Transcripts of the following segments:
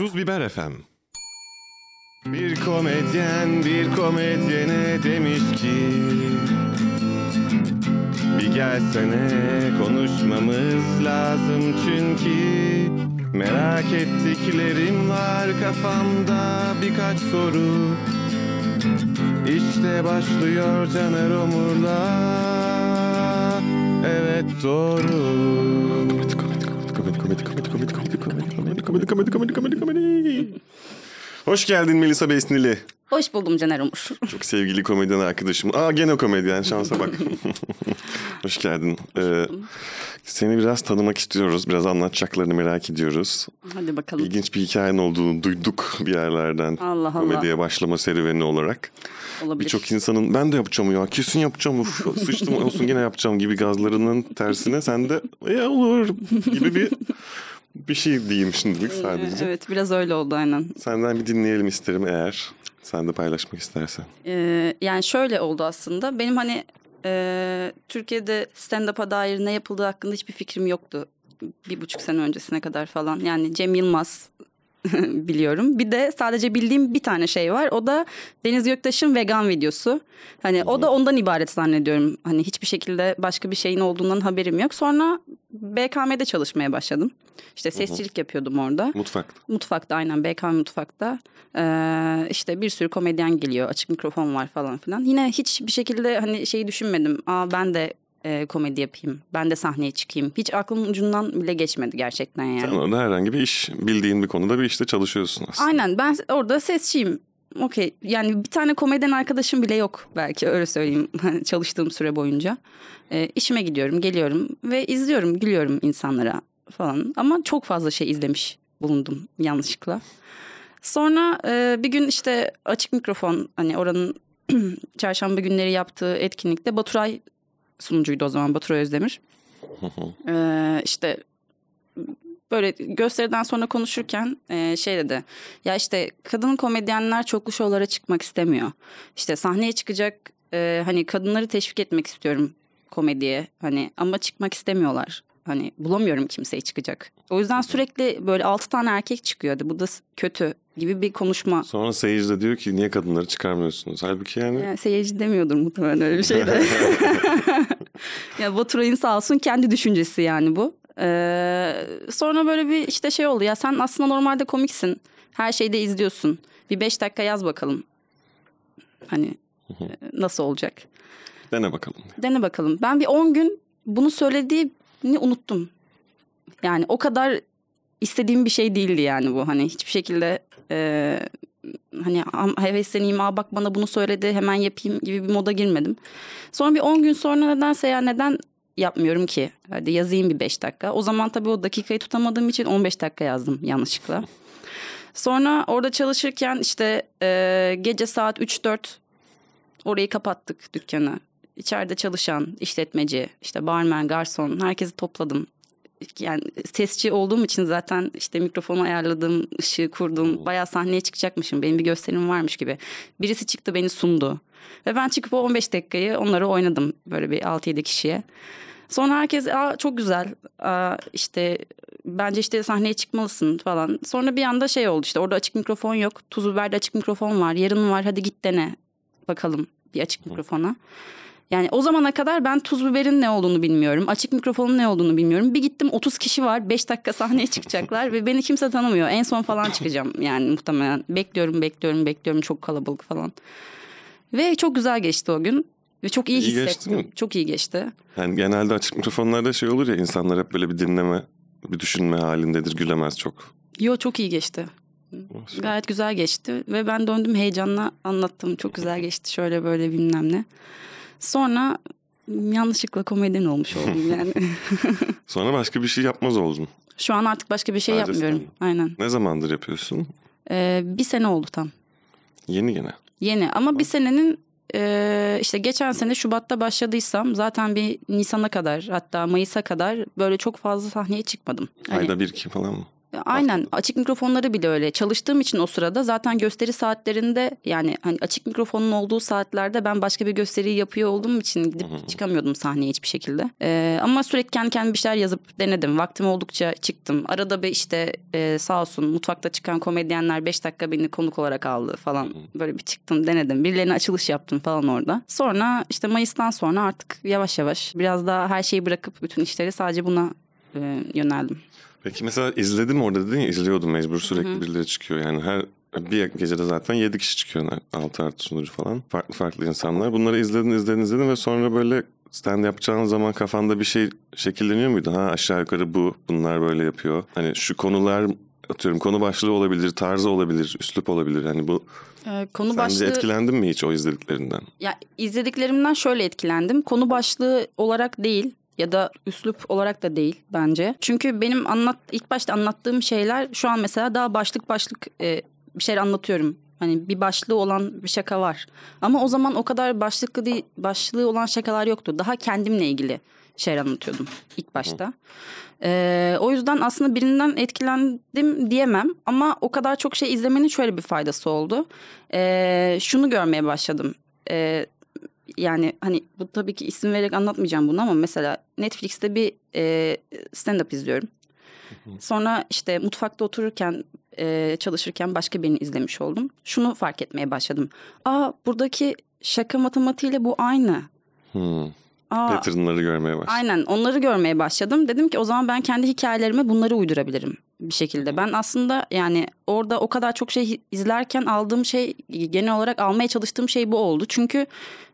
Tuz Biber FM. Bir komedyen bir komedyene demiş ki Bir gelsene konuşmamız lazım çünkü Merak ettiklerim var kafamda birkaç soru. İşte başlıyor Caner Omur'la. Evet doğru. Komedi komedi komedi komedi komedi komedi komedi komedi komedi komedi komedi komedi Hoş geldin Melisa Besnili. Hoş buldum Caner Umur. Çok sevgili komedyen arkadaşım. Aa gene komedyen şansa bak. Hoş geldin. Ee, seni biraz tanımak istiyoruz. Biraz anlatacaklarını merak ediyoruz. Hadi bakalım. İlginç bir hikayen olduğunu duyduk bir yerlerden. Allah Allah. Komediye başlama serüveni olarak. Olabilir. Birçok insanın ben de yapacağım ya kesin yapacağım uf, sıçtım olsun gene yapacağım gibi gazlarının tersine sen de ya olur gibi bir bir şey diyeyim şimdilik sadece. Evet biraz öyle oldu aynen. Senden bir dinleyelim isterim eğer sen de paylaşmak istersen. Ee, yani şöyle oldu aslında. Benim hani e, Türkiye'de stand-up'a dair ne yapıldığı hakkında hiçbir fikrim yoktu. Bir buçuk sene öncesine kadar falan. Yani Cem Yılmaz biliyorum. Bir de sadece bildiğim bir tane şey var. O da Deniz Göktaş'ın vegan videosu. Hani o da ondan ibaret zannediyorum. Hani hiçbir şekilde başka bir şeyin olduğundan haberim yok. Sonra BKM'de çalışmaya başladım. İşte sesçilik yapıyordum orada. Mutfakta. Mutfakta aynen BKM mutfakta. Ee, işte bir sürü komedyen geliyor. Açık mikrofon var falan filan. Yine hiçbir şekilde hani şeyi düşünmedim. Aa ben de e, komedi yapayım. Ben de sahneye çıkayım. Hiç aklımın ucundan bile geçmedi gerçekten yani. Sen orada herhangi bir iş, bildiğin bir konuda bir işte çalışıyorsun aslında. Aynen ben orada sesçiyim. Okey yani bir tane komedyen arkadaşım bile yok belki öyle söyleyeyim çalıştığım süre boyunca. Ee, işime gidiyorum geliyorum ve izliyorum gülüyorum insanlara falan. Ama çok fazla şey izlemiş bulundum yanlışlıkla. Sonra e, bir gün işte açık mikrofon hani oranın çarşamba günleri yaptığı etkinlikte Baturay sunucuydu o zaman Baturay Özdemir. Ee, işte böyle gösteriden sonra konuşurken e, şey dedi. Ya işte kadın komedyenler çoklu şovlara çıkmak istemiyor. İşte sahneye çıkacak e, hani kadınları teşvik etmek istiyorum komediye hani ama çıkmak istemiyorlar. Hani bulamıyorum kimseyi çıkacak. O yüzden sürekli böyle altı tane erkek çıkıyor. Hadi bu da kötü gibi bir konuşma. Sonra seyirci de diyor ki niye kadınları çıkarmıyorsunuz? Halbuki yani Yani seyirci demiyordur muhtemelen öyle bir şey de. ya Baturay'ın sağ olsun kendi düşüncesi yani bu. Ee, sonra böyle bir işte şey oldu ya sen aslında normalde komiksin. Her şeyi de izliyorsun. Bir beş dakika yaz bakalım. Hani e, nasıl olacak? dene bakalım. Dene bakalım. Ben bir 10 gün bunu söylediğini unuttum. Yani o kadar istediğim bir şey değildi yani bu. Hani hiçbir şekilde e, hani hevesleneyim aa bak bana bunu söyledi hemen yapayım gibi bir moda girmedim. Sonra bir 10 gün sonra nedense ya neden yapmıyorum ki? Hadi yazayım bir 5 dakika. O zaman tabii o dakikayı tutamadığım için 15 dakika yazdım yanlışlıkla. Sonra orada çalışırken işte e, gece saat 3-4 orayı kapattık dükkanı. İçeride çalışan işletmeci, işte barmen, garson herkesi topladım. Yani sesçi olduğum için zaten işte mikrofonu ayarladım, ışığı kurdum. Bayağı sahneye çıkacakmışım. Benim bir gösterim varmış gibi. Birisi çıktı beni sundu. Ve ben çıkıp o 15 dakikayı onları oynadım böyle bir 6-7 kişiye. Sonra herkes Aa, çok güzel Aa, işte bence işte sahneye çıkmalısın falan. Sonra bir anda şey oldu işte orada açık mikrofon yok. Tuz biberde açık mikrofon var. Yarın var hadi git dene bakalım bir açık mikrofona. Yani o zamana kadar ben tuz biberin ne olduğunu bilmiyorum. Açık mikrofonun ne olduğunu bilmiyorum. Bir gittim 30 kişi var. 5 dakika sahneye çıkacaklar ve beni kimse tanımıyor. En son falan çıkacağım yani muhtemelen. Bekliyorum, bekliyorum, bekliyorum. Çok kalabalık falan. Ve çok güzel geçti o gün. Ve çok iyi, İyi geçti hissettim. mi? Çok iyi geçti. Yani genelde açık mikrofonlarda şey olur ya insanlar hep böyle bir dinleme, bir düşünme halindedir gülemez çok. Yo çok iyi geçti. Gayet güzel geçti ve ben döndüm heyecanla anlattım. Çok güzel geçti şöyle böyle bilmem ne. Sonra yanlışlıkla komedyen olmuş oldum yani. Sonra başka bir şey yapmaz oldun. Şu an artık başka bir şey Sadece yapmıyorum. stand-up. Aynen. Ne zamandır yapıyorsun? Ee, bir sene oldu tam. Yeni gene. Yeni ama bir senenin e, işte geçen sene Şubat'ta başladıysam zaten bir Nisan'a kadar hatta Mayıs'a kadar böyle çok fazla sahneye çıkmadım. Hani Ayda bir iki falan mı? Aynen açık mikrofonları bile öyle. Çalıştığım için o sırada zaten gösteri saatlerinde yani hani açık mikrofonun olduğu saatlerde ben başka bir gösteriyi yapıyor olduğum için gidip çıkamıyordum sahneye hiçbir şekilde. Ee, ama sürekli kendi kendime bir şeyler yazıp denedim. Vaktim oldukça çıktım. Arada bir işte e, sağ olsun mutfakta çıkan komedyenler 5 dakika beni konuk olarak aldı falan. Böyle bir çıktım denedim. Birilerine açılış yaptım falan orada. Sonra işte Mayıs'tan sonra artık yavaş yavaş biraz daha her şeyi bırakıp bütün işleri sadece buna e, yöneldim. Peki mesela izledim orada dedin ya izliyordum mecbur sürekli birileri çıkıyor. Yani her bir gecede zaten 7 kişi çıkıyor. 6 artı sunucu falan. Farklı farklı insanlar. Bunları izledin izledin izledin ve sonra böyle stand yapacağın zaman kafanda bir şey şekilleniyor muydu? Ha aşağı yukarı bu bunlar böyle yapıyor. Hani şu konular atıyorum konu başlığı olabilir, tarzı olabilir, üslup olabilir. Hani bu Ee, konu sence başlığı etkilendin mi hiç o izlediklerinden? ya izlediklerimden şöyle etkilendim. Konu başlığı olarak değil ya da üslup olarak da değil bence. Çünkü benim anlat ilk başta anlattığım şeyler şu an mesela daha başlık başlık e, bir şeyler anlatıyorum. Hani bir başlığı olan bir şaka var. Ama o zaman o kadar başlıklı değil, başlığı olan şakalar yoktu. Daha kendimle ilgili şeyler anlatıyordum ilk başta. Ee, o yüzden aslında birinden etkilendim diyemem ama o kadar çok şey izlemenin şöyle bir faydası oldu. Ee, şunu görmeye başladım. Ee, yani hani bu tabii ki isim vererek anlatmayacağım bunu ama mesela Netflix'te bir e, stand-up izliyorum. Sonra işte mutfakta otururken e, çalışırken başka birini izlemiş oldum. Şunu fark etmeye başladım. Aa buradaki şaka matematiğiyle bu aynı. Hmm. Aa, Pattern'ları görmeye başladım. Aynen onları görmeye başladım. Dedim ki o zaman ben kendi hikayelerime bunları uydurabilirim bir şekilde. Ben aslında yani orada o kadar çok şey izlerken aldığım şey genel olarak almaya çalıştığım şey bu oldu. Çünkü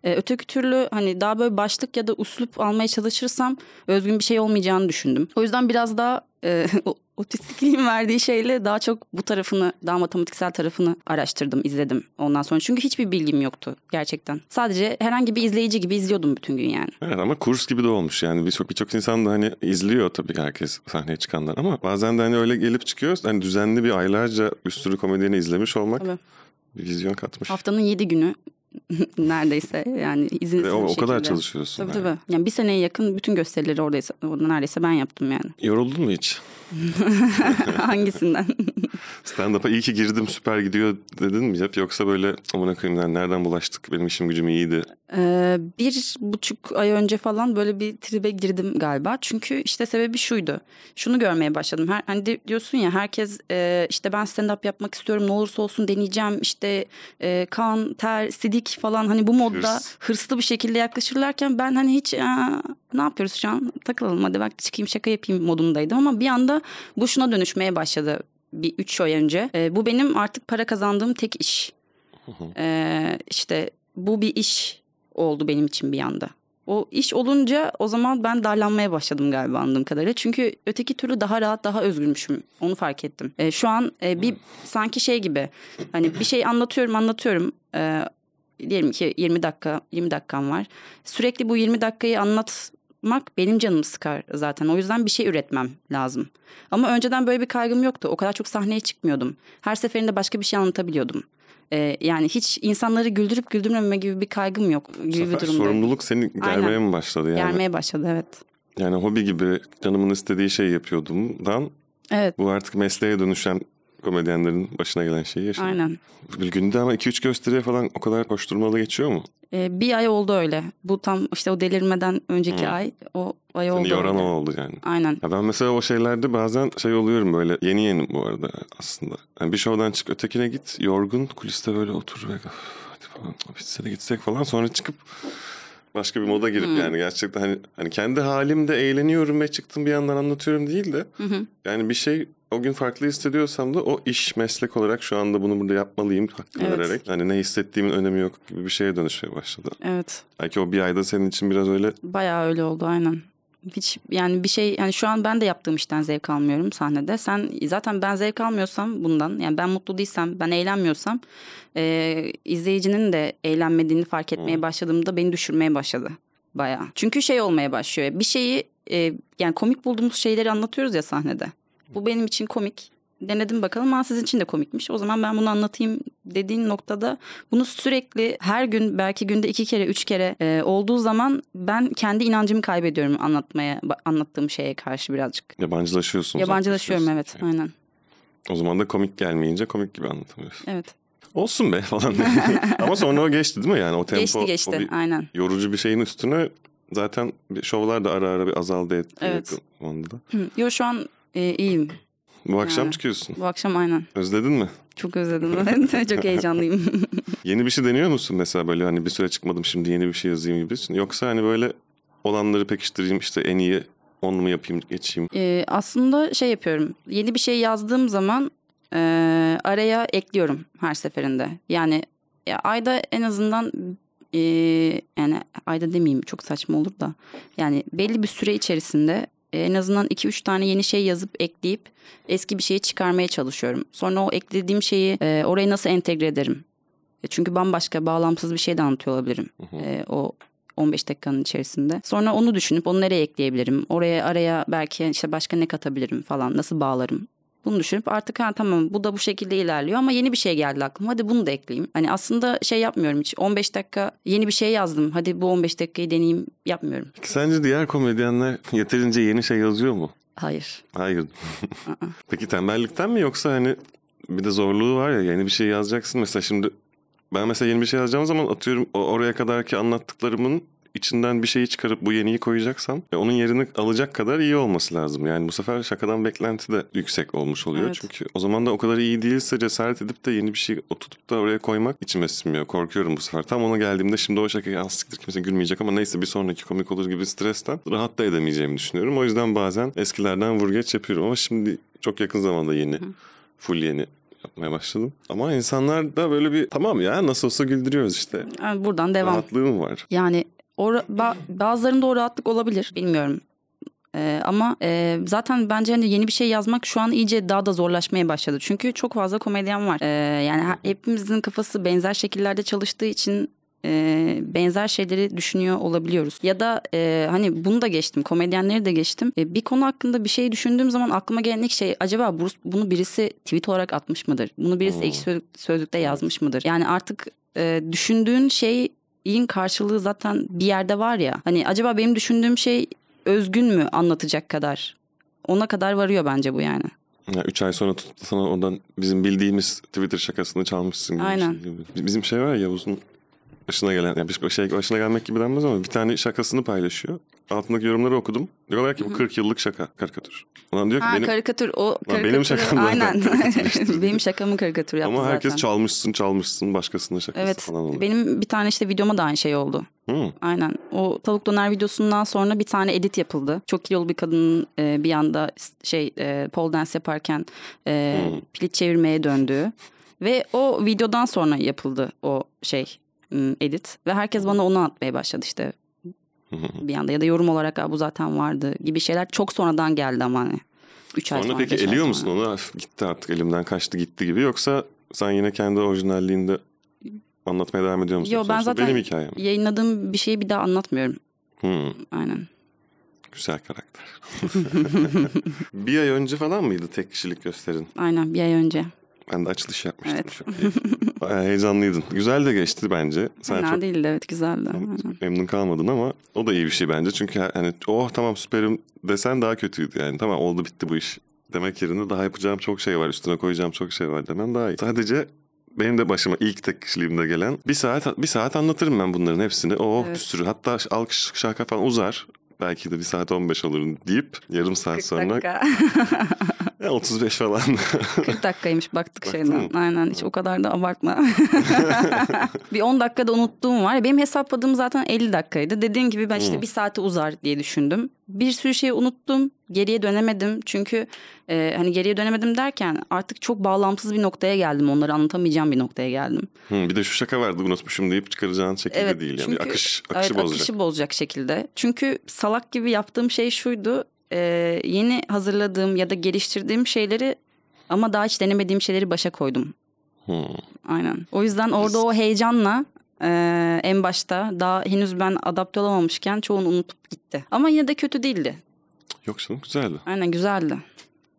e, öteki türlü hani daha böyle başlık ya da uslup almaya çalışırsam özgün bir şey olmayacağını düşündüm. O yüzden biraz daha e, otistikliğin verdiği şeyle daha çok bu tarafını daha matematiksel tarafını araştırdım izledim ondan sonra. Çünkü hiçbir bilgim yoktu gerçekten. Sadece herhangi bir izleyici gibi izliyordum bütün gün yani. Evet ama kurs gibi de olmuş yani birçok birçok insan da hani izliyor tabii herkes sahneye çıkanlar ama bazen de hani öyle gelip çıkıyor hani düzenli bir aylarca bir sürü komedyeni izlemiş olmak Tabii. bir vizyon katmış. Haftanın yedi günü neredeyse yani izinsiz o, bir o kadar çalışıyorsun. Tabii yani. tabii. Yani bir seneye yakın bütün gösterileri oradaysa, orada neredeyse ben yaptım yani. Yoruldun mu hiç? Hangisinden? Stand-up'a iyi ki girdim süper gidiyor dedin mi hep yoksa böyle amına koyayım nereden bulaştık benim işim gücüm iyiydi. Ee, bir buçuk ay önce falan böyle bir tribe girdim galiba. Çünkü işte sebebi şuydu. Şunu görmeye başladım. Her, hani di- diyorsun ya herkes e, işte ben stand up yapmak istiyorum ne olursa olsun deneyeceğim. İşte e, kan, ter, sidik falan hani bu modda Hırs. hırslı bir şekilde yaklaşırlarken ben hani hiç "Aa, ne yapıyoruz şu an takılalım hadi bak çıkayım şaka yapayım modundaydım. Ama bir anda bu şuna dönüşmeye başladı bir üç ay önce. E, bu benim artık para kazandığım tek iş. Ee, işte bu bir iş oldu benim için bir anda. O iş olunca o zaman ben darlanmaya başladım galiba anladığım kadarıyla. Çünkü öteki türlü daha rahat, daha özgürmüşüm. Onu fark ettim. Ee, şu an e, bir sanki şey gibi hani bir şey anlatıyorum, anlatıyorum. Ee, diyelim ki 20 dakika, 20 dakikam var. Sürekli bu 20 dakikayı anlatmak benim canımı sıkar zaten. O yüzden bir şey üretmem lazım. Ama önceden böyle bir kaygım yoktu. O kadar çok sahneye çıkmıyordum. Her seferinde başka bir şey anlatabiliyordum. Ee, yani hiç insanları güldürüp güldürmeme gibi bir kaygım yok Bu gibi bir sefer durumda. sorumluluk seni germeye Aynen. mi başladı yani? Gelmeye başladı evet. Yani hobi gibi canımın istediği şey yapıyordumdan Evet bu artık mesleğe dönüşen komedyenlerin başına gelen şeyi yaşadım. aynen. Günde ama 2-3 gösteriye falan o kadar koşturmalı geçiyor mu? Ee, bir ay oldu öyle. Bu tam işte o delirmeden önceki Hı. ay o ay Seni oldu. yoran o oldu yani. Aynen. Ya ben mesela o şeylerde bazen şey oluyorum böyle yeni yeni bu arada aslında. Yani bir şovdan çık ötekine git yorgun kuliste böyle otur ve "Öf, hadi falan bitse de gitsek falan sonra çıkıp başka bir moda girip yani gerçekten hani, hani kendi halimde eğleniyorum ve çıktım bir yandan anlatıyorum değil de hı. yani bir şey o gün farklı hissediyorsam da o iş meslek olarak şu anda bunu burada yapmalıyım hakkını Evet. vererek. Hani ne hissettiğimin önemi yok gibi bir şeye dönüşmeye başladı. Evet. Belki o bir ayda senin için biraz öyle Bayağı öyle oldu aynen. Hiç yani bir şey yani şu an ben de yaptığım işten zevk almıyorum sahnede. Sen zaten ben zevk almıyorsam bundan yani ben mutlu değilsem ben eğlenmiyorsam e, izleyicinin de eğlenmediğini fark etmeye başladığımda beni düşürmeye başladı bayağı. Çünkü şey olmaya başlıyor bir şeyi e, yani komik bulduğumuz şeyleri anlatıyoruz ya sahnede. Bu benim için komik. Denedim bakalım ama sizin için de komikmiş. O zaman ben bunu anlatayım dediğin noktada bunu sürekli her gün belki günde iki kere üç kere e, olduğu zaman ben kendi inancımı kaybediyorum anlatmaya anlattığım şeye karşı birazcık. yabancılaşıyorsun. Yabancılaşıyorum evet uzaklaşıyorsun. aynen. O zaman da komik gelmeyince komik gibi anlatamıyorsun. Evet. Olsun be falan. Ama sonra o geçti değil mi? Yani o tempo, geçti o geçti. bir Aynen. yorucu bir şeyin üstüne zaten şovlar da ara ara bir azaldı etti. Evet. zamanda da. Hı. Yo şu an e, iyiyim. Bu akşam Ha. çıkıyorsun. Bu akşam aynen. Özledin mi? Çok özledim. Evet, Çok heyecanlıyım. Yeni bir şey deniyor musun mesela böyle hani bir süre çıkmadım şimdi yeni bir şey yazayım gibisin. Yoksa hani böyle olanları pekiştireyim işte en iyi onu mu yapayım geçeyim. Ee, aslında şey yapıyorum. Yeni bir şey yazdığım zaman e, araya ekliyorum her seferinde. Yani ya, ayda en azından e, yani ayda demeyeyim çok saçma olur da. Yani belli bir süre içerisinde en azından 2-3 tane yeni şey yazıp ekleyip eski bir şeyi çıkarmaya çalışıyorum. Sonra o eklediğim şeyi e, oraya nasıl entegre ederim? E, Çünkü bambaşka bağlamsız bir şey de anlatıyor olabilirim. E, o 15 dakikanın içerisinde. Sonra onu düşünüp onu nereye ekleyebilirim? Oraya araya belki işte başka ne katabilirim falan nasıl bağlarım? Bunu düşünüp artık ha tamam bu da bu şekilde ilerliyor ama yeni bir şey geldi aklıma. Hadi bunu da ekleyeyim. Hani aslında şey yapmıyorum hiç. 15 dakika yeni bir şey yazdım. Hadi bu 15 dakikayı deneyeyim yapmıyorum. Sence diğer komedyenler yeterince yeni şey yazıyor mu? Hayır. Hayır. Peki tembellikten mi yoksa hani bir de zorluğu var ya yeni bir şey yazacaksın. Mesela şimdi ben mesela yeni bir şey yazacağım zaman atıyorum oraya kadarki anlattıklarımın içinden bir şeyi çıkarıp bu yeniyi koyacaksam e, onun yerini alacak kadar iyi olması lazım. Yani bu sefer şakadan beklenti de yüksek olmuş oluyor. Evet. Çünkü o zaman da o kadar iyi değilse cesaret edip de yeni bir şey oturtup da oraya koymak içime sinmiyor. Korkuyorum bu sefer. Tam ona geldiğimde şimdi o şakayı az siktir kimse gülmeyecek ama neyse bir sonraki komik olur gibi stresten rahat da edemeyeceğimi düşünüyorum. O yüzden bazen eskilerden vur geç yapıyorum ama şimdi çok yakın zamanda yeni, full yeni yapmaya başladım. Ama insanlar da böyle bir tamam ya nasıl olsa güldürüyoruz işte. Yani buradan devam. Rahatlığım var. Yani o, ba- bazılarında o rahatlık olabilir. Bilmiyorum. Ee, ama e, zaten bence hani yeni bir şey yazmak şu an iyice daha da zorlaşmaya başladı. Çünkü çok fazla komedyen var. Ee, yani he- hepimizin kafası benzer şekillerde çalıştığı için e, benzer şeyleri düşünüyor olabiliyoruz. Ya da e, hani bunu da geçtim, komedyenleri de geçtim. E, bir konu hakkında bir şey düşündüğüm zaman aklıma gelen ilk şey acaba bu, bunu birisi tweet olarak atmış mıdır? Bunu birisi ekşi Sözlük- sözlükte yazmış mıdır? Yani artık e, düşündüğün şeyin karşılığı zaten bir yerde var ya. Hani acaba benim düşündüğüm şey özgün mü anlatacak kadar? Ona kadar varıyor bence bu yani. Ya üç ay sonra tutup sana ondan bizim bildiğimiz Twitter şakasını çalmışsın gibi. Aynen. bir şey gibi. Bizim şey var ya Yavuz'un başına gelen, yani bir şey başına gelmek gibi denmez ama bir tane şakasını paylaşıyor. Altındaki yorumları okudum. Diyorlar ki bu 40 yıllık şaka, karikatür. Ulan diyor ki Ha benim karikatür o karikatürü. benim şakam Aynen. benim şakamı karikatür yaptı ama herkes zaten. çalmışsın çalmışsın başkasının şakası Evet. falan oluyor. Benim bir tane işte videoma da aynı şey oldu. Hı. Aynen. O tavuk döner videosundan sonra bir tane edit yapıldı. Çok kilolu bir kadının e, bir anda şey e, pole dance yaparken e, Hmm. pilit çevirmeye döndüğü ve o videodan sonra yapıldı o şey edit ve herkes bana onu atmaya başladı işte bir anda ya da yorum olarak "Aa, bu zaten vardı gibi şeyler çok sonradan geldi ama hani. Üç ay Sonra sonra. peki ay eliyor sonra. musun onu? Öf, gitti artık elimden kaçtı gitti gibi yoksa sen yine kendi orijinalliğinde anlatmaya devam ediyor musun? Yo, ben zaten- Benim hikayem. Yayınladığım bir şeyi bir daha anlatmıyorum. Hı. Aynen. Güzel karakter. bir ay önce falan mıydı tek kişilik gösterin? Aynen bir ay önce. Ben de açılış yapmıştım. Evet. Çok iyi. Bayağı heyecanlıydın. Güzel de geçti bence. Sen Fena çok değildi evet güzeldi. Aynen. memnun kalmadın ama o da iyi bir şey bence. Çünkü hani oh tamam süperim desen daha kötüydü yani. Tamam oldu bitti bu iş. Demek yerine daha yapacağım çok şey var. Üstüne koyacağım çok şey var demen daha iyi. Sadece benim de başıma ilk tek kişiliğimde gelen bir saat bir saat anlatırım ben bunların hepsini. Oh Evet. bir sürü hatta alkış şaka falan uzar. Belki de bir saat 15 olur deyip yarım saat 40 sonra. ya 35 falan 40 dakikaymış baktık Baktın şeyden. mı? Aynen hiç o kadar da abartma. bir 10 dakikada unuttuğum var. Benim hesapladığım zaten 50 dakikaydı. Dediğin gibi ben işte Hmm. bir saate uzar diye düşündüm. Bir sürü şeyi unuttum. Geriye dönemedim. Çünkü e, hani geriye dönemedim derken artık çok bağlamsız bir noktaya geldim. Onları anlatamayacağım bir noktaya geldim. Hı, bir de şu şaka vardı unutmuşum deyip çıkaracağın şekilde Evet, değil. Yani çünkü- akış, akışı evet, bozacak. akışı bozacak şekilde. Çünkü salak gibi yaptığım şey şuydu. E, yeni hazırladığım ya da geliştirdiğim şeyleri ama daha hiç denemediğim şeyleri başa koydum. Hı. Aynen. O yüzden orada o heyecanla e, en başta daha henüz ben adapte olamamışken çoğunu unutup gitti. Ama yine de kötü değildi. Yok canım güzeldi. Aynen güzeldi.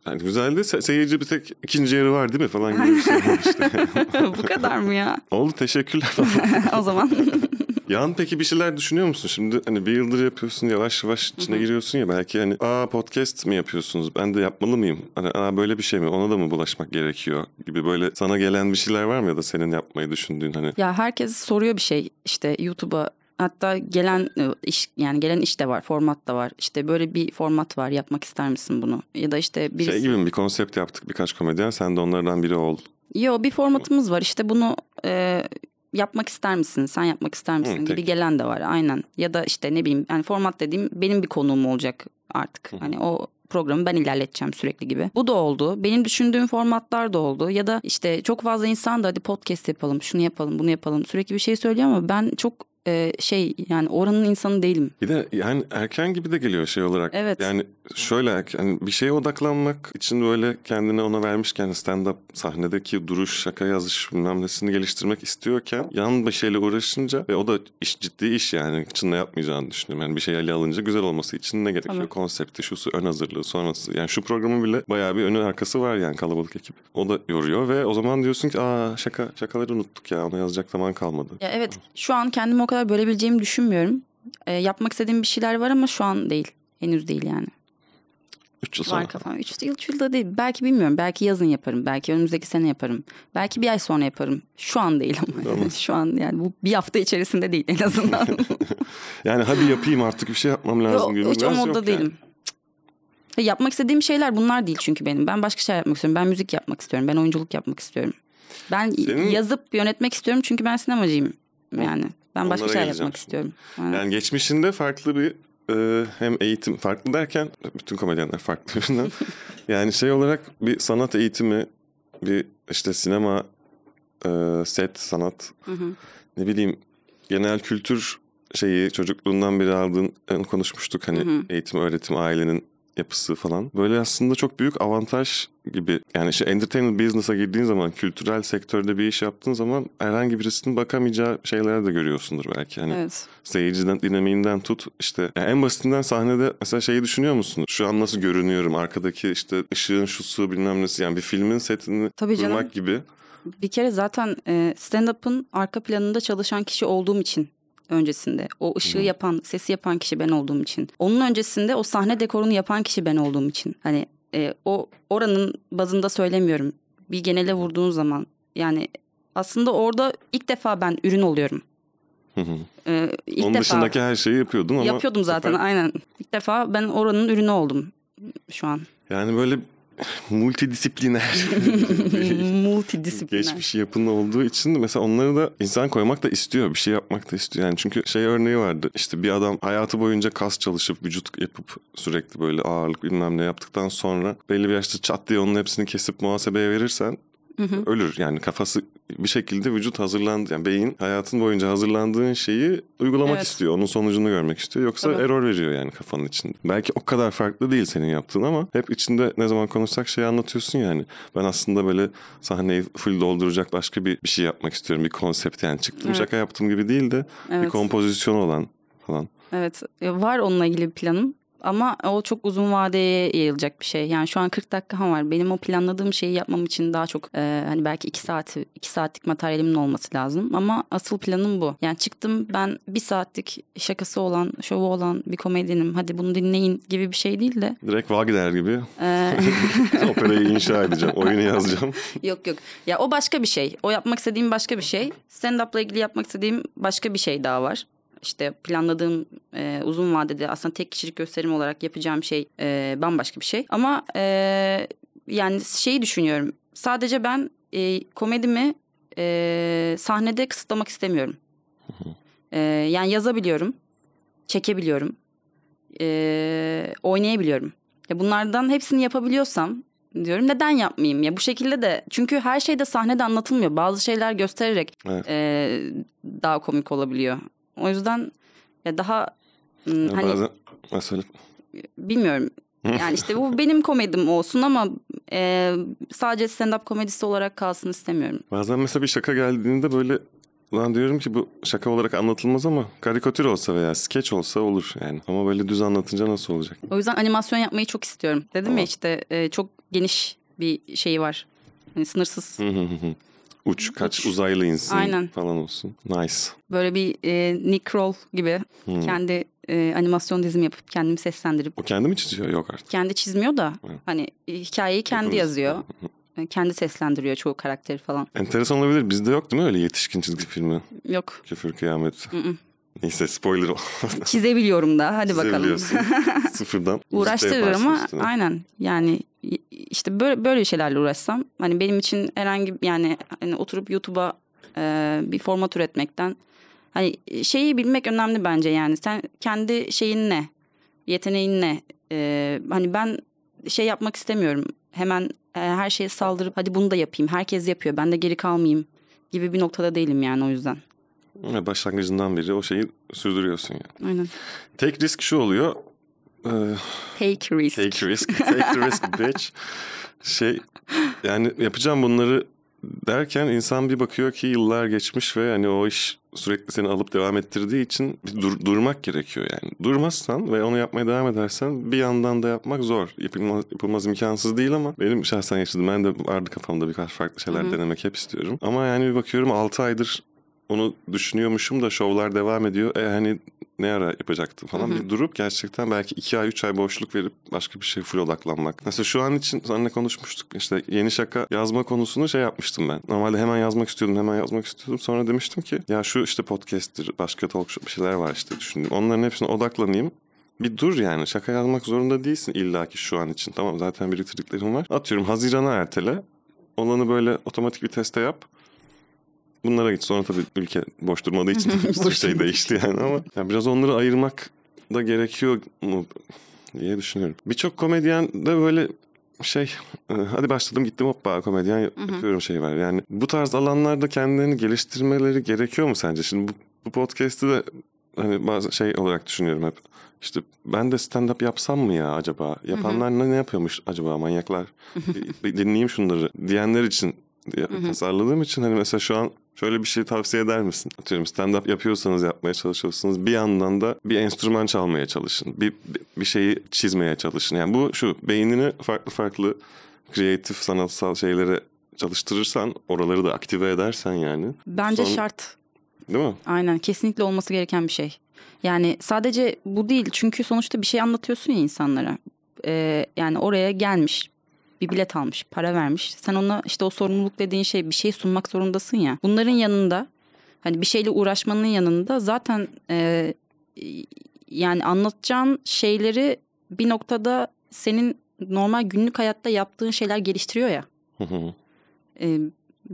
Yani güzeldi. Se- seyirci bir tek ikinci yarı var değil mi falan gibi bir şey olmuştu. Bu kadar mı ya? Oldu teşekkürler. o zaman Yan peki bir şeyler düşünüyor musun? Şimdi hani bir yıldır yapıyorsun yavaş yavaş içine giriyorsun ya belki hani aa podcast mi yapıyorsunuz? Ben de yapmalı mıyım? Hani aa böyle bir şey mi? Ona da mı bulaşmak gerekiyor? Gibi böyle sana gelen bir şeyler var mı ya da senin yapmayı düşündüğün hani? Ya herkes soruyor bir şey işte YouTube'a hatta gelen e, iş yani gelen iş de var format da var işte böyle bir format var yapmak ister misin bunu ya da işte birisi Şey gibi bir konsept yaptık birkaç komedyen sen de onlardan biri ol. Yo bir formatımız var işte bunu e, yapmak ister misin sen yapmak ister misin gibi tek. gelen de var aynen ya da işte ne bileyim yani format dediğim benim bir konuğum olacak artık hani o programı ben ilerleteceğim sürekli gibi. Bu da oldu. Benim düşündüğüm formatlar da oldu. Ya da işte çok fazla insan da hadi podcast yapalım, şunu yapalım, bunu yapalım. Sürekli bir şey söylüyor ama ben çok e, şey yani oranın insanı değilim. Bir de yani erken gibi de geliyor şey olarak. Evet. Yani şöyle hani bir şeye odaklanmak için böyle kendine ona vermişken stand-up sahnedeki duruş, şaka yazış bilmem nesini geliştirmek istiyorken yan bir şeyle uğraşınca ve o da iş ciddi iş yani içinde yapmayacağını düşünüyorum. Yani bir şey ele alınca güzel olması için ne gerekiyor? Tabii. Konsepti, şusu, ön hazırlığı, sonrası. Yani şu programın bile bayağı bir önü arkası var yani kalabalık ekip. O da yoruyor ve o zaman diyorsun ki aa şaka şakaları unuttuk ya ona yazacak zaman kalmadı. Ya evet şu an kendimi o kadar bölebileceğimi düşünmüyorum. E, yapmak istediğim bir şeyler var ama şu an değil. Henüz değil yani. 3 yıl sonra. Var kafam. Üç yıl, üç yılda değil. Belki bilmiyorum. Belki yazın yaparım. Belki önümüzdeki sene yaparım. Belki bir ay sonra yaparım. Şu an değil ama. Tamam. Şu an yani bu bir hafta içerisinde değil en azından. Yani hadi yapayım artık bir şey yapmam lazım gibi. Hiç o modda yani. değilim. Ya Yapmak istediğim şeyler bunlar değil çünkü benim. Ben başka şeyler yapmak istiyorum. Ben müzik yapmak istiyorum. Ben oyunculuk yapmak istiyorum. Ben Senin- yazıp yönetmek istiyorum çünkü ben sinemacıyım. Yani ben başka Onlara şeyler geleceğim yapmak şimdi. istiyorum. Aynen. Yani geçmişinde farklı bir e, hem eğitim farklı derken bütün komedyenler farklı birbirinden. yani şey olarak bir sanat eğitimi, bir işte sinema, e, set sanat, Hı hı. ne bileyim genel kültür şeyi çocukluğundan beri aldığın konuşmuştuk hani Hı hı. eğitim, öğretim, ailenin yapısı falan. Böyle aslında çok büyük avantaj gibi. Yani işte entertainment business'a girdiğin zaman, kültürel sektörde bir iş yaptığın zaman herhangi birisinin bakamayacağı şeyler de görüyorsundur belki. Hani Evet. seyirciden dinamiğinden tut işte yani en basitinden sahnede mesela şeyi düşünüyor musun? Şu an nasıl görünüyorum? Arkadaki işte ışığın şusu bilmem nesi yani bir filmin setini Tabii canım. kurmak gibi. Bir kere zaten stand-up'ın arka planında çalışan kişi olduğum için öncesinde. O ışığı yapan, sesi yapan kişi ben olduğum için. Onun öncesinde o sahne dekorunu yapan kişi ben olduğum için. Hani e, o oranın bazında söylemiyorum. Bir genele vurduğun zaman yani aslında orada ilk defa ben ürün oluyorum. Hı hı. E, ilk Onun defa dışındaki her şeyi yapıyordun ama yapıyordum zaten sefer- aynen. İlk defa ben oranın ürünü oldum şu an. Yani böyle multidisipliner Multidisipliner. geçmiş yapının olduğu için mesela onları da insan koymak da istiyor. Bir şey yapmak da istiyor. Yani çünkü şey örneği vardı. İşte bir adam hayatı boyunca kas çalışıp vücut yapıp sürekli böyle ağırlık bilmem ne yaptıktan sonra belli bir yaşta çat diye onun hepsini kesip muhasebeye verirsen ölür. Yani kafası bir şekilde vücut hazırlandı. Yani beyin hayatın boyunca hazırlandığın şeyi uygulamak Evet. istiyor. Onun sonucunu görmek istiyor. Yoksa Tabii. error veriyor yani kafanın içinde. Belki o kadar farklı değil senin yaptığın ama hep içinde ne zaman konuşsak şeyi anlatıyorsun yani. Ben aslında böyle sahneyi full dolduracak başka bir, bir şey yapmak istiyorum. Bir konsept yani çıktım Evet. şaka yaptığım gibi değil de bir Evet. kompozisyon olan falan. Evet var onunla ilgili bir planım ama o çok uzun vadeye yayılacak bir şey. Yani şu an 40 dakikam var. Benim o planladığım şeyi yapmam için daha çok e, hani belki 2 saat 2 saatlik materyalimin olması lazım ama asıl planım bu. Yani çıktım ben bir saatlik şakası olan, şovu olan bir komedyenim. Hadi bunu dinleyin gibi bir şey değil de Direkt Wagner gibi e, operayı inşa edeceğim. Oyunu yazacağım. yok yok. Ya o başka bir şey. O yapmak istediğim başka bir şey. Stand-up'la ilgili yapmak istediğim başka bir şey daha var. İşte planladığım e, uzun vadede aslında tek kişilik gösterim olarak yapacağım şey e, bambaşka bir şey. Ama e, yani şeyi düşünüyorum. Sadece ben e, komedimi e, sahnede kısıtlamak istemiyorum. E, yani yazabiliyorum, çekebiliyorum, e, oynayabiliyorum. Ya bunlardan hepsini yapabiliyorsam diyorum neden yapmayayım ya bu şekilde de çünkü her şey de sahnede anlatılmıyor bazı şeyler göstererek Evet. e, daha komik olabiliyor o yüzden ya daha hani bazen mesela bilmiyorum yani işte bu benim komedim olsun ama e, sadece stand-up komedisi olarak kalsın istemiyorum. Bazen mesela bir şaka geldiğinde böyle Ulan diyorum ki bu şaka olarak anlatılmaz ama karikatür olsa veya skeç olsa olur yani. Ama böyle düz anlatınca nasıl olacak? O yüzden animasyon yapmayı çok istiyorum. Dedim Tamam. ya işte e, çok geniş bir şey var. Hani sınırsız. Uç kaç uzaylı insin Aynen. falan olsun. Nice. Böyle bir e, Nick Kroll gibi Hmm. kendi e, animasyon dizimi yapıp kendimi seslendirip O kendi mi çiziyor? Yok artık. kendi çizmiyor da Evet. hani e, hikayeyi kendi Hepimiz- yazıyor. E, Kendi seslendiriyor çoğu karakteri falan. Enteresan olabilir. Bizde yok değil mi öyle yetişkin çizgi filmi? Yok. Küfür, kıyamet. Neyse spoiler ol. Çizebiliyorum da hadi bakalım. Sıfırdan. Uğraştırır ama üstüne. aynen yani işte böyle böyle şeylerle uğraşsam hani benim için herhangi yani hani oturup YouTube'a e, bir format üretmekten hani şeyi bilmek önemli bence yani sen kendi şeyin ne yeteneğin ne E, hani ben şey yapmak istemiyorum hemen e, her şeye saldırıp hadi bunu da yapayım herkes yapıyor ben de geri kalmayayım gibi bir noktada değilim yani o yüzden. Başlangıcından beri o şeyi sürdürüyorsun yani. Aynen. Tek risk şu oluyor. Take risk. Take risk. Take the risk bitch. Şey yani yapacağım bunları derken insan bir bakıyor ki yıllar geçmiş ve hani o iş sürekli seni alıp devam ettirdiği için bir dur- durmak gerekiyor yani. Durmazsan ve onu yapmaya devam edersen bir yandan da yapmak zor. Yapılmaz, yapılmaz imkansız değil ama benim şahsen yaşadım. Ben de vardı kafamda birkaç farklı şeyler Hı hı. denemek hep istiyorum. Ama yani bir bakıyorum 6 aydır onu düşünüyormuşum da şovlar devam ediyor. E hani ne ara yapacaktım falan. Hı hı. Bir durup gerçekten belki iki ay üç ay boşluk verip başka bir şey full odaklanmak. Mesela şu an için seninle konuşmuştuk. İşte yeni şaka yazma konusunu şey yapmıştım ben. Normalde hemen yazmak istiyordum hemen yazmak istiyordum. Sonra demiştim ki ya şu işte podcast'tir başka talk show bir şeyler var işte düşündüm. Onların hepsine odaklanayım. Bir dur yani şaka yazmak zorunda değilsin illaki şu an için. Tamam zaten biriktirdiklerim var. Atıyorum Haziran'a ertele. Olanı böyle otomatik bir teste yap. Bunlara git. Sonra tabii ülke boş durmadığı için bir sürü şey değişti yani ama yani biraz onları ayırmak da gerekiyor mu diye düşünüyorum. Birçok komedyen de böyle şey e, hadi başladım gittim hoppa komedyen yapıyorum şey var. Yani bu tarz alanlarda kendilerini geliştirmeleri gerekiyor mu sence? Şimdi bu, bu podcast'ı da hani bazı şey olarak düşünüyorum hep. İşte ben de stand-up yapsam mı ya acaba? Yapanlar ne, ne yapıyormuş acaba manyaklar? dinleyeyim şunları diyenler için tasarladığım için hani mesela şu an şöyle bir şey tavsiye eder misin? Atıyorum stand-up yapıyorsanız yapmaya çalışıyorsunuz. Bir yandan da bir enstrüman çalmaya çalışın. Bir, bir- bir şeyi çizmeye çalışın. Yani bu şu beynini farklı farklı kreatif sanatsal şeylere çalıştırırsan oraları da aktive edersen yani. Bence Son- şart. Değil mi? Aynen kesinlikle olması gereken bir şey. Yani sadece bu değil çünkü sonuçta bir şey anlatıyorsun ya insanlara. Ee, yani oraya gelmiş bir bilet almış para vermiş. Sen ona işte o sorumluluk dediğin şey bir şey sunmak zorundasın ya. Bunların yanında hani bir şeyle uğraşmanın yanında zaten e, yani anlatacağın şeyleri bir noktada senin normal günlük hayatta yaptığın şeyler geliştiriyor ya. Ee,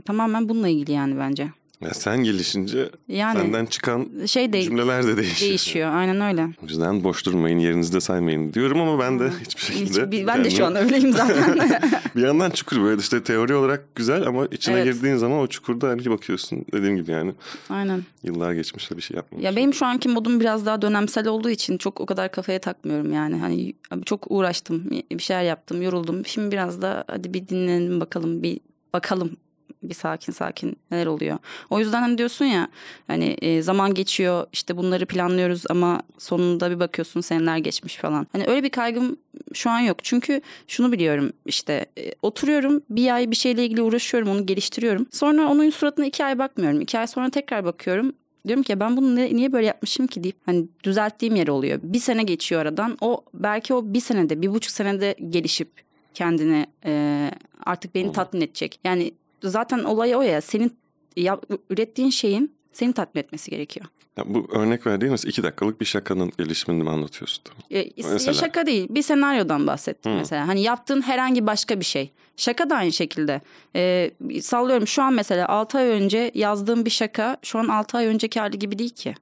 tamamen bununla ilgili yani bence. Ya sen gelişince Yani senden çıkan şey de cümleler de değişiyor. değişiyor. Aynen öyle. O yüzden boş durmayın, yerinizde saymayın diyorum ama ben de hiçbir şekilde... Hiç- ben de şu an öyleyim zaten. Bir yandan çukur böyle işte teori olarak güzel ama içine Evet. girdiğin zaman o çukurda hani bakıyorsun dediğim gibi yani Aynen. yıllar geçmiş de bir şey yapmamış. Ya benim şu anki modum biraz daha dönemsel olduğu için çok o kadar kafaya takmıyorum yani. Hani çok uğraştım, bir şeyler yaptım, yoruldum. Şimdi biraz da hadi bir dinlenelim bakalım, bir bakalım bir sakin sakin neler oluyor. O yüzden hani diyorsun ya hani e, zaman geçiyor işte bunları planlıyoruz ama sonunda bir bakıyorsun seneler geçmiş falan. Hani öyle bir kaygım şu an yok. Çünkü şunu biliyorum işte e, oturuyorum bir ay bir şeyle ilgili uğraşıyorum onu geliştiriyorum. Sonra onun suratına iki ay bakmıyorum. İki ay sonra tekrar bakıyorum. Diyorum ki ben bunu ne- niye böyle yapmışım ki deyip hani düzelttiğim yer oluyor. Bir sene geçiyor aradan. O belki o bir senede bir buçuk senede gelişip kendini e, artık beni tatmin edecek. Yani zaten olay o ya senin yap- ürettiğin şeyin seni tatmin etmesi gerekiyor. Ya bu örnek verdiğin mesela iki dakikalık bir şakanın gelişimini mi anlatıyorsun? Ya, ya Mesela. şaka değil bir senaryodan bahsettim Hı. mesela. Hani yaptığın herhangi başka bir şey. Şaka da aynı şekilde. Ee, sallıyorum şu an mesela 6 ay önce yazdığım bir şaka şu an 6 ay önceki hali gibi değil ki.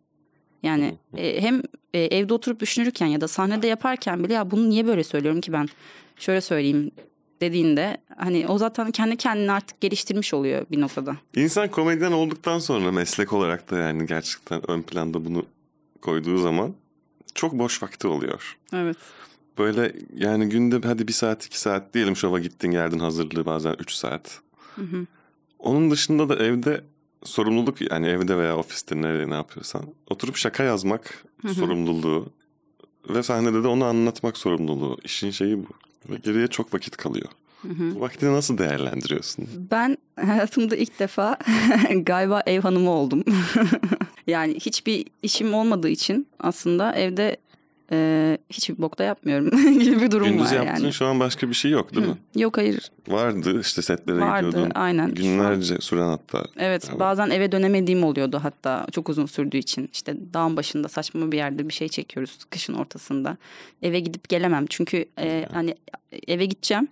Yani e, hem e, evde oturup düşünürken ya da sahnede yaparken bile ya bunu niye böyle söylüyorum ki ben şöyle söyleyeyim dediğinde hani o zaten kendi kendini artık geliştirmiş oluyor bir noktada. İnsan komedyen olduktan sonra meslek olarak da yani gerçekten ön planda bunu koyduğu zaman çok boş vakti oluyor. Evet. Böyle yani günde hadi bir saat iki saat diyelim şova gittin geldin hazırlığı bazen üç saat. Hı hı. Onun dışında da evde sorumluluk yani evde veya ofiste nereye ne yapıyorsan oturup şaka yazmak Hı hı. sorumluluğu ve sahnede de onu anlatmak sorumluluğu. İşin şeyi bu. Ve geriye çok vakit kalıyor. Bu vaktini nasıl değerlendiriyorsun? Ben hayatımda ilk defa galiba ev hanımı oldum. yani hiçbir işim olmadığı için aslında evde e, hiçbir bokta yapmıyorum gibi bir durum Gündüz var yaptığın yani. şu an başka bir şey yok değil mi? Yok hayır Vardı işte setlere vardı gidiyordun. aynen. Şu an- Günlerce süren hatta. Evet Tamam. bazen eve dönemediğim oluyordu hatta çok uzun sürdüğü için. İşte dağın başında saçma bir yerde bir şey çekiyoruz kışın ortasında. Eve gidip gelemem çünkü e, hani eve gideceğim.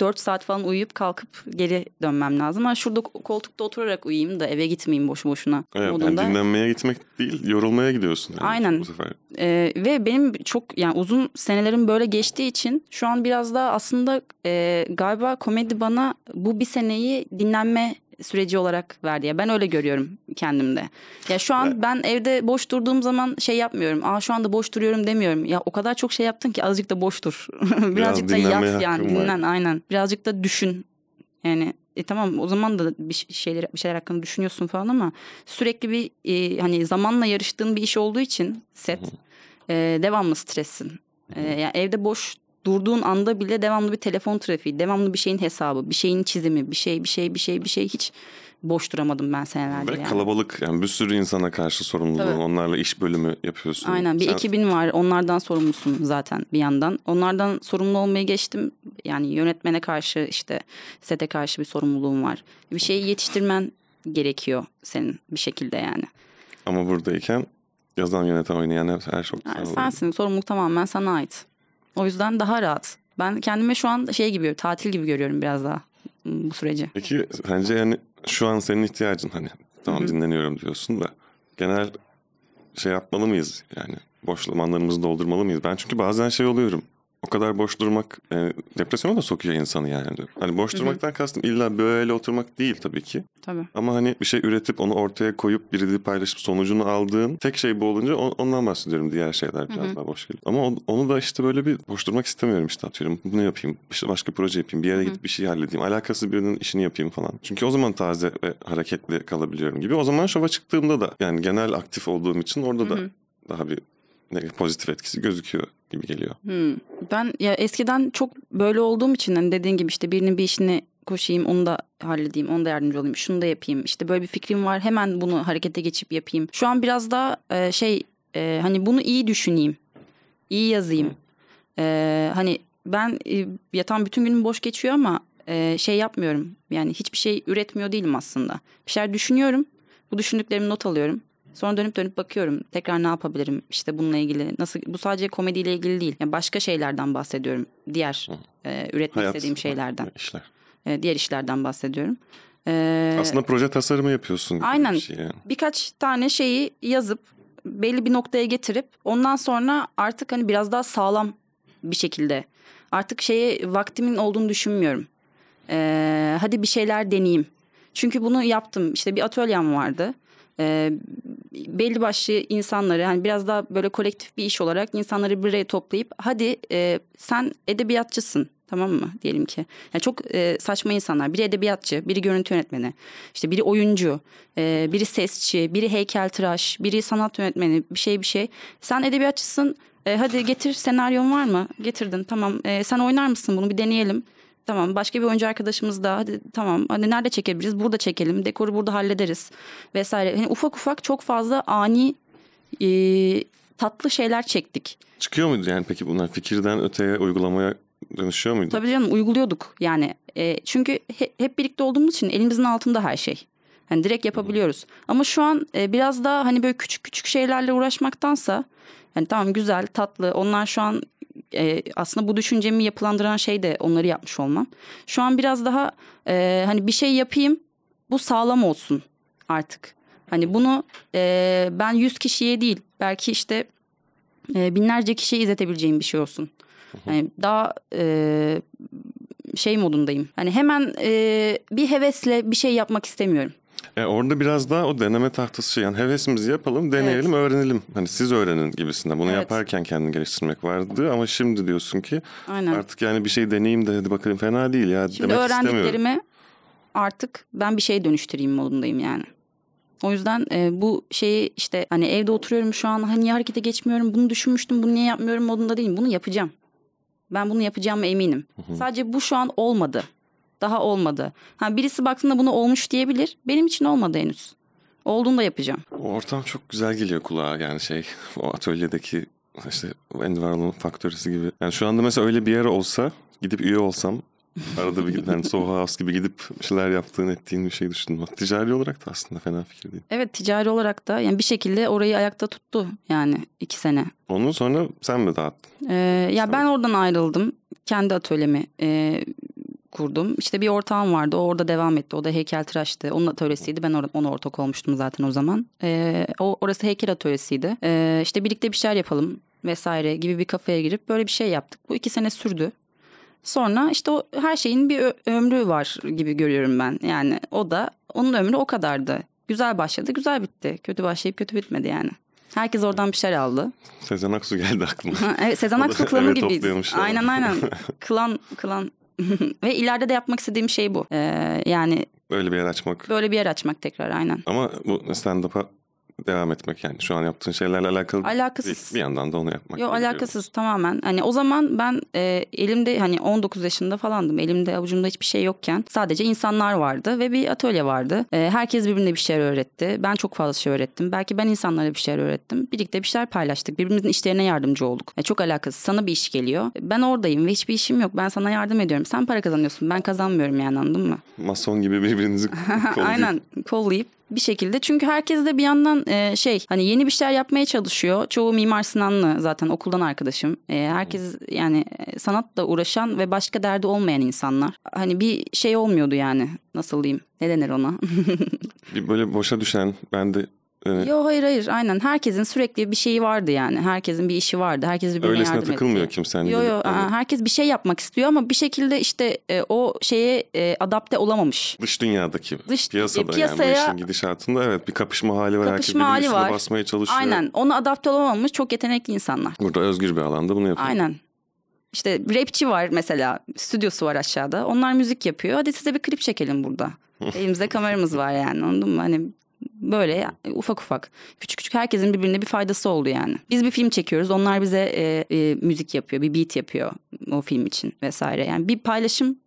4 saat falan uyuyup kalkıp geri dönmem lazım. Ama şurada koltukta oturarak uyuyayım da eve gitmeyeyim boşu boşuna Evet, yani dinlenmeye gitmek değil, yorulmaya gidiyorsun. Yani Aynen. Bu sefer. Ee, ve benim çok yani uzun senelerim böyle geçtiği için şu an biraz daha aslında e, galiba komedi bana bu bir seneyi dinlenme süreci olarak verdi. Ya ben öyle görüyorum kendimde. Ya şu an ben evde boş durduğum zaman şey yapmıyorum. Aa şu anda boş duruyorum demiyorum. Ya o kadar çok şey yaptın ki azıcık da boş dur. Birazcık da dinlenmeye yat yani var. dinlen aynen. Birazcık da düşün. Yani e tamam o zaman da bir şeyler bir şeyler hakkında düşünüyorsun falan ama sürekli bir e, hani zamanla yarıştığın bir iş olduğu için set e, devamlı stressin. E, yani evde boş durduğun anda bile devamlı bir telefon trafiği, devamlı bir şeyin hesabı, bir şeyin çizimi, bir şey bir şey bir şey bir şey hiç boş duramadım ben senelerce Ve yani. kalabalık yani bir sürü insana karşı sorumluluğun. Onlarla iş bölümü yapıyorsun. Aynen bir Sen- ekibin var onlardan sorumlusun zaten bir yandan. Onlardan sorumlu olmayı geçtim. Yani yönetmene karşı işte sete karşı bir sorumluluğun var. Bir şeyi yetiştirmen gerekiyor senin bir şekilde yani. Ama buradayken yazan yöneten oynayan her, çok Yani sensin sorumluluk tamamen sana ait. O yüzden daha rahat. Ben kendime şu an şey gibi tatil gibi görüyorum biraz daha bu süreci. Peki sence yani şu an senin ihtiyacın hani tamam dinleniyorum diyorsun da genel şey yapmalı mıyız yani boş zamanlarımızı doldurmalı mıyız? Ben çünkü bazen şey oluyorum. O kadar boş durmak yani depresyona da sokuyor insanı yani. Hani boş durmaktan kastım illa böyle oturmak değil tabii ki. Tabii. Ama hani bir şey üretip onu ortaya koyup biriyle paylaşıp sonucunu aldığın tek şey bu olunca on- ondan bahsediyorum. Diğer şeyler biraz daha boş geliyor. Ama on- onu da işte böyle bir boş durmak istemiyorum işte atıyorum. Bunu yapayım, işte başka proje yapayım, bir yere gidip bir şey halledeyim. Alakasız birinin işini yapayım falan. Çünkü o zaman taze ve hareketli kalabiliyorum gibi. O zaman şova çıktığımda da yani genel aktif olduğum için orada da daha bir pozitif etkisi gözüküyor gibi geliyor. Hmm. Ben ya eskiden çok böyle olduğum için hani dediğin gibi işte birinin bir işini koşayım onu da halledeyim onu da yardımcı olayım şunu da yapayım işte böyle bir fikrim var hemen bunu harekete geçip yapayım. Şu an biraz daha e, şey e, hani bunu iyi düşüneyim iyi yazayım E, hani ben e, yatan bütün günüm boş geçiyor ama e, şey yapmıyorum yani hiçbir şey üretmiyor değilim aslında bir şeyler düşünüyorum bu düşündüklerimi not alıyorum. Sonra dönüp dönüp bakıyorum. Tekrar ne yapabilirim? İşte bununla ilgili nasıl bu sadece komediyle ilgili değil. Yani başka şeylerden bahsediyorum. Diğer e, üretmek Hayat istediğim şeylerden. işler. E, diğer işlerden bahsediyorum. E, Aslında proje tasarımı yapıyorsun Aynen. bir şey yani. birkaç tane şeyi yazıp belli bir noktaya getirip ondan sonra artık hani biraz daha sağlam bir şekilde artık şeye vaktimin olduğunu düşünmüyorum. Ee, hadi bir şeyler deneyeyim. Çünkü bunu yaptım. İşte bir atölyem vardı. Ee, belli başlı insanları hani biraz daha böyle kolektif bir iş olarak insanları bir araya toplayıp hadi e, sen edebiyatçısın tamam mı diyelim ki. Yani çok e, saçma insanlar. Biri edebiyatçı, biri görüntü yönetmeni, işte biri oyuncu, e, biri sesçi, biri heykeltıraş, biri sanat yönetmeni, bir şey bir şey. Sen edebiyatçısın. e, hadi getir senaryon var mı? Getirdin tamam. E, sen oynar mısın bunu bir deneyelim. Tamam başka bir oyuncu arkadaşımız da hadi tamam hadi nerede çekebiliriz burada çekelim dekoru burada hallederiz vesaire. Yani ufak ufak çok fazla ani e, tatlı şeyler çektik. Çıkıyor muydu yani peki bunlar fikirden öteye uygulamaya dönüşüyor muydu? Tabii canım uyguluyorduk yani. E, çünkü he- hep birlikte olduğumuz için elimizin altında her şey. Hani direkt yapabiliyoruz. Ama şu an e, biraz daha hani böyle küçük küçük şeylerle uğraşmaktansa yani tamam güzel tatlı onlar şu an e, aslında bu düşüncemi yapılandıran şey de onları yapmış olmam. Şu an biraz daha e, hani bir şey yapayım bu sağlam olsun artık. Hani bunu e, ben 100 kişiye değil belki işte e, binlerce kişiye izletebileceğim bir şey olsun. Yani daha e, şey modundayım. Hani hemen e, bir hevesle bir şey yapmak istemiyorum. E orada biraz daha o deneme tahtası şey yani hevesimizi yapalım, deneyelim, öğrenelim. Hani siz öğrenin gibisinden. Bunu Evet. yaparken kendini geliştirmek vardı ama şimdi diyorsun ki Aynen. artık yani bir şey deneyeyim de hadi bakalım fena değil ya Şimdi demek öğrendiklerimi artık ben bir şey dönüştüreyim modundayım yani. O yüzden e, bu şeyi işte hani evde oturuyorum şu an hani niye harekete geçmiyorum bunu düşünmüştüm bunu niye yapmıyorum modunda değilim bunu yapacağım. Ben bunu yapacağıma eminim. Sadece bu şu an olmadı. Daha olmadı. Ha birisi baktığında bunu olmuş diyebilir. Benim için olmadı henüz. Olduğunda yapacağım. O ortam çok güzel geliyor kulağa yani şey o atölyedeki işte Environment faktörisi gibi. Yani şu anda mesela öyle bir yer olsa gidip üye olsam arada bir yani Soho House gibi gidip bir şeyler yaptığın ettiğin bir şey düşündüm. Ticari olarak da aslında fena fikir değil. Evet ticari olarak da yani bir şekilde orayı ayakta tuttu yani iki sene. Onun sonra sen mi dağıttın? Ee, ya ben oradan ayrıldım. Kendi atölyemi e, kurdum. İşte bir ortağım vardı. O orada devam etti. O da heykeltıraştı. Onun atölyesiydi. Ben or- ona ortak olmuştum zaten o zaman. Ee, o orası heykel atölyesiydi. Ee, işte birlikte bir şeyler yapalım vesaire gibi bir kafaya girip böyle bir şey yaptık. Bu iki sene sürdü. Sonra işte o her şeyin bir ömrü var gibi görüyorum ben. Yani o da onun ömrü o kadardı. Güzel başladı, güzel bitti. Kötü başlayıp kötü bitmedi yani. Herkes oradan bir şeyler aldı. Sezen Aksu geldi aklıma. Ha, evet, Sezen Aksu klanı gibiyiz. Aynen aynen. klan klan. Ve ileride de yapmak istediğim şey bu. Ee, yani Öyle bir yer açmak. böyle bir yer açmak tekrar aynen. Ama bu stand-up'a devam etmek yani şu an yaptığın şeylerle alakalı Alakasız. değil. Bir yandan da onu yapmak. Yok alakasız tamamen. Hani o zaman ben e, elimde hani 19 yaşında falandım. Elimde avucumda hiçbir şey yokken sadece insanlar vardı ve bir atölye vardı. E, herkes birbirine bir şeyler öğretti. Ben çok fazla şey öğrettim. Belki ben insanlara bir şeyler öğrettim. Birlikte bir şeyler paylaştık. Birbirimizin işlerine yardımcı olduk. E, çok alakasız. Sana bir iş geliyor. Ben oradayım ve hiçbir işim yok. Ben sana yardım ediyorum. Sen para kazanıyorsun. Ben kazanmıyorum yani anladın mı? Mason gibi birbirinizi kollayıp Aynen kollayıp bir şekilde. Çünkü herkes de bir yandan e, şey hani yeni bir şeyler yapmaya çalışıyor. Çoğu Mimar Sinanlı zaten okuldan arkadaşım. E, herkes yani e, sanatla uğraşan ve başka derdi olmayan insanlar. Hani bir şey olmuyordu yani nasıl diyeyim ne denir ona? bir böyle boşa düşen ben de e, Yok hayır hayır aynen herkesin sürekli bir şeyi vardı yani. Herkesin bir işi vardı. Herkes birbirine öylesine yardım takılmıyor etti. kimse. Hani Yo böyle- yo hani herkes bir şey yapmak istiyor ama bir şekilde işte e, o şeye e, adapte olamamış. Dış dünyadaki Dış- piyasada piyasaya- yani bu işin gidişatında evet bir kapışma hali var. Herkes Kapışma birbirinin hali var. basmaya çalışıyor. Aynen ona adapte olamamış çok yetenekli insanlar. Burada özgür bir alanda bunu yapıyor. Aynen. İşte rapçi var mesela. Stüdyosu var aşağıda. Onlar müzik yapıyor. Hadi size bir klip çekelim burada. Elimizde kameramız var yani anladın mı? Hani böyle ya, ufak ufak. Küçük küçük herkesin birbirine bir faydası oldu yani. Biz bir film çekiyoruz. Onlar bize e, e, müzik yapıyor. Bir beat yapıyor o film için vesaire. Yani bir paylaşım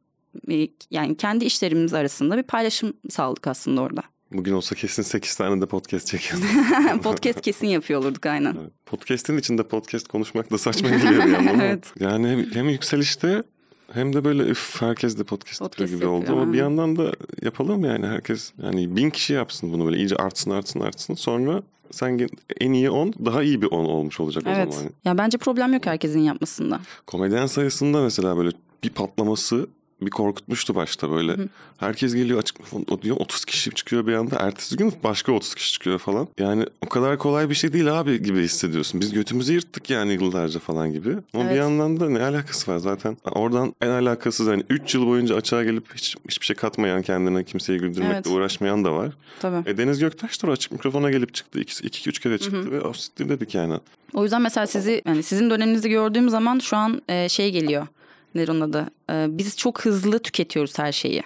e, yani kendi işlerimiz arasında bir paylaşım sağladık aslında orada. Bugün olsa kesin 8 tane de podcast çekiyordum. Podcast kesin yapıyor olurduk aynen. Podcast'in içinde podcast konuşmak da saçma geliyor bir yandan. Evet. Yani hem yükselişte hem de böyle üf herkes de podcast, yapıyor Podcast gibi oldu. yapıyor, Ama bir yandan da yapalım yani herkes yani bin kişi yapsın bunu böyle iyice artsın artsın artsın. Sonra sen en iyi 10 daha iyi bir 10 olmuş olacak o Evet. zaman. Ya bence problem yok herkesin yapmasında. Komedyen sayısında mesela böyle bir patlaması bir korkutmuştu başta böyle. Herkes geliyor açık o diyor 30 kişi çıkıyor bir anda. Ertesi gün başka 30 kişi çıkıyor falan. Yani o kadar kolay bir şey değil abi gibi hissediyorsun. Biz götümüzü yırttık yani yıllarca falan gibi. Ama bir Evet. yandan da ne alakası var zaten. Oradan en alakasız hani 3 yıl boyunca açığa gelip hiç, hiçbir şey katmayan kendine kimseyi güldürmekle Evet. uğraşmayan da var. Tabii. E Deniz Göktaş da açık mikrofona gelip çıktı. 2 iki, üç kere çıktı ve o siktir dedik yani. O yüzden mesela sizi yani sizin döneminizi gördüğüm zaman şu an e, şey geliyor. Nedir onun adı? E, biz çok hızlı tüketiyoruz her şeyi.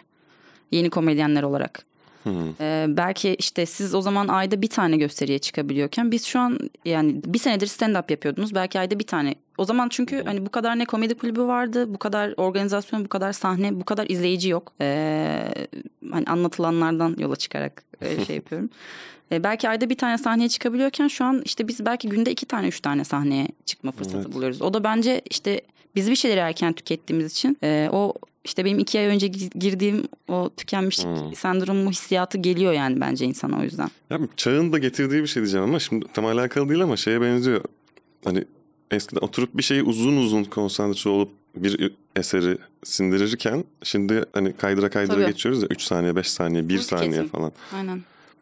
Yeni komedyenler olarak. E, belki işte siz o zaman ayda bir tane gösteriye çıkabiliyorken biz şu an yani bir senedir stand up yapıyordunuz. Belki ayda bir tane. O zaman çünkü hani bu kadar ne komedi kulübü vardı, bu kadar organizasyon, bu kadar sahne, bu kadar izleyici yok. E, hani anlatılanlardan yola çıkarak e, şey yapıyorum. E, belki ayda bir tane sahneye çıkabiliyorken şu an işte biz belki günde iki tane üç tane sahneye çıkma fırsatı Evet. buluyoruz. O da bence işte biz bir şeyleri erken tükettiğimiz için e, o işte benim iki ay önce gi- girdiğim o tükenmişlik Hmm. sendromu hissiyatı geliyor yani bence insana o yüzden. Ya çağın da getirdiği bir şey diyeceğim ama şimdi tam alakalı değil ama şeye benziyor. Hani eskiden oturup bir şeyi uzun uzun konsantre olup bir eseri sindirirken şimdi hani kaydıra kaydıra Tabii. geçiyoruz ya 3 saniye 5 saniye 1 Hızlı saniye falan. Aynen.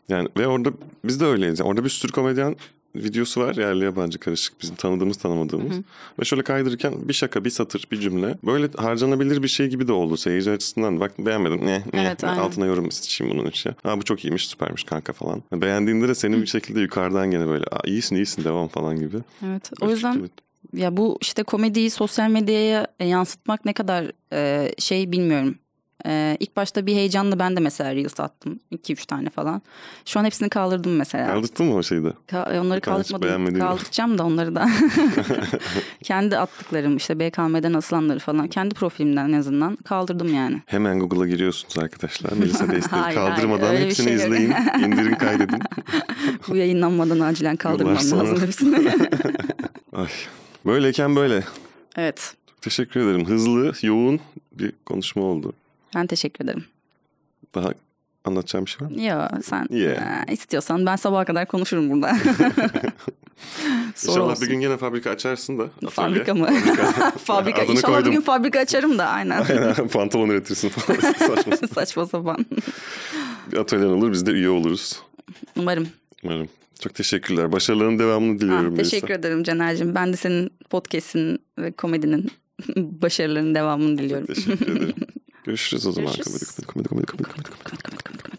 Yani ve orada biz de öyleyiz. Yani orada bir sürü komedyen videosu var yerli yabancı karışık bizim tanıdığımız tanımadığımız. Ve şöyle kaydırırken bir şaka bir satır bir cümle böyle harcanabilir bir şey gibi de oldu seyirci açısından. Bak beğenmedim ne ne Evet, altına yorum isteyeyim bunun için. Ha bu çok iyiymiş süpermiş kanka falan. Beğendiğinde de senin bir şekilde yukarıdan gene böyle Aa, iyisin iyisin devam falan gibi. Evet. O yüzden Evet. ya bu işte komediyi sosyal medyaya yansıtmak ne kadar e, şey bilmiyorum. Ee, ilk başta bir heyecanla ben de mesela Reels attım. 2-3 tane falan. Şu an hepsini kaldırdım mesela. Kaldırttın mı o şeyi de? Ka- onları tanesi kaldırmadım. Kaldıracağım da onları da. kendi attıklarım işte BKM'den asılanları falan. Kendi profilimden en azından kaldırdım yani. Hemen Google'a giriyorsunuz arkadaşlar. Melisa Deistleri Hayır, kaldırmadan hayır, hepsini şey yok. izleyin. indirin kaydedin. Bu yayınlanmadan acilen kaldırmam lazım hepsini. Ay. Böyleyken böyle. evet. Teşekkür ederim. Hızlı, yoğun bir konuşma oldu. Ben teşekkür ederim. Daha anlatacağım bir şey var mı? Ya sen Yeah. e, istiyorsan ben sabaha kadar konuşurum burada. İnşallah olsun. bir gün gene fabrika açarsın da. atölye. Fabrika mı? fabrika. Adını İnşallah koydum. bir gün fabrika açarım da aynen. Aynen, Pantolon üretirsin falan. Saçma Saçma sapan. atölyen olur. Biz de üye oluruz. Umarım. Umarım. Çok teşekkürler. Başarıların devamını diliyorum. Ah, Melisa. teşekkür ederim Caner'cim. Ben de senin podcast'in ve komedinin başarılarının devamını diliyorum. Teşekkür ederim. Görüşürüz o zaman. Görüşürüz. Kapadı, kapadı, kapadı.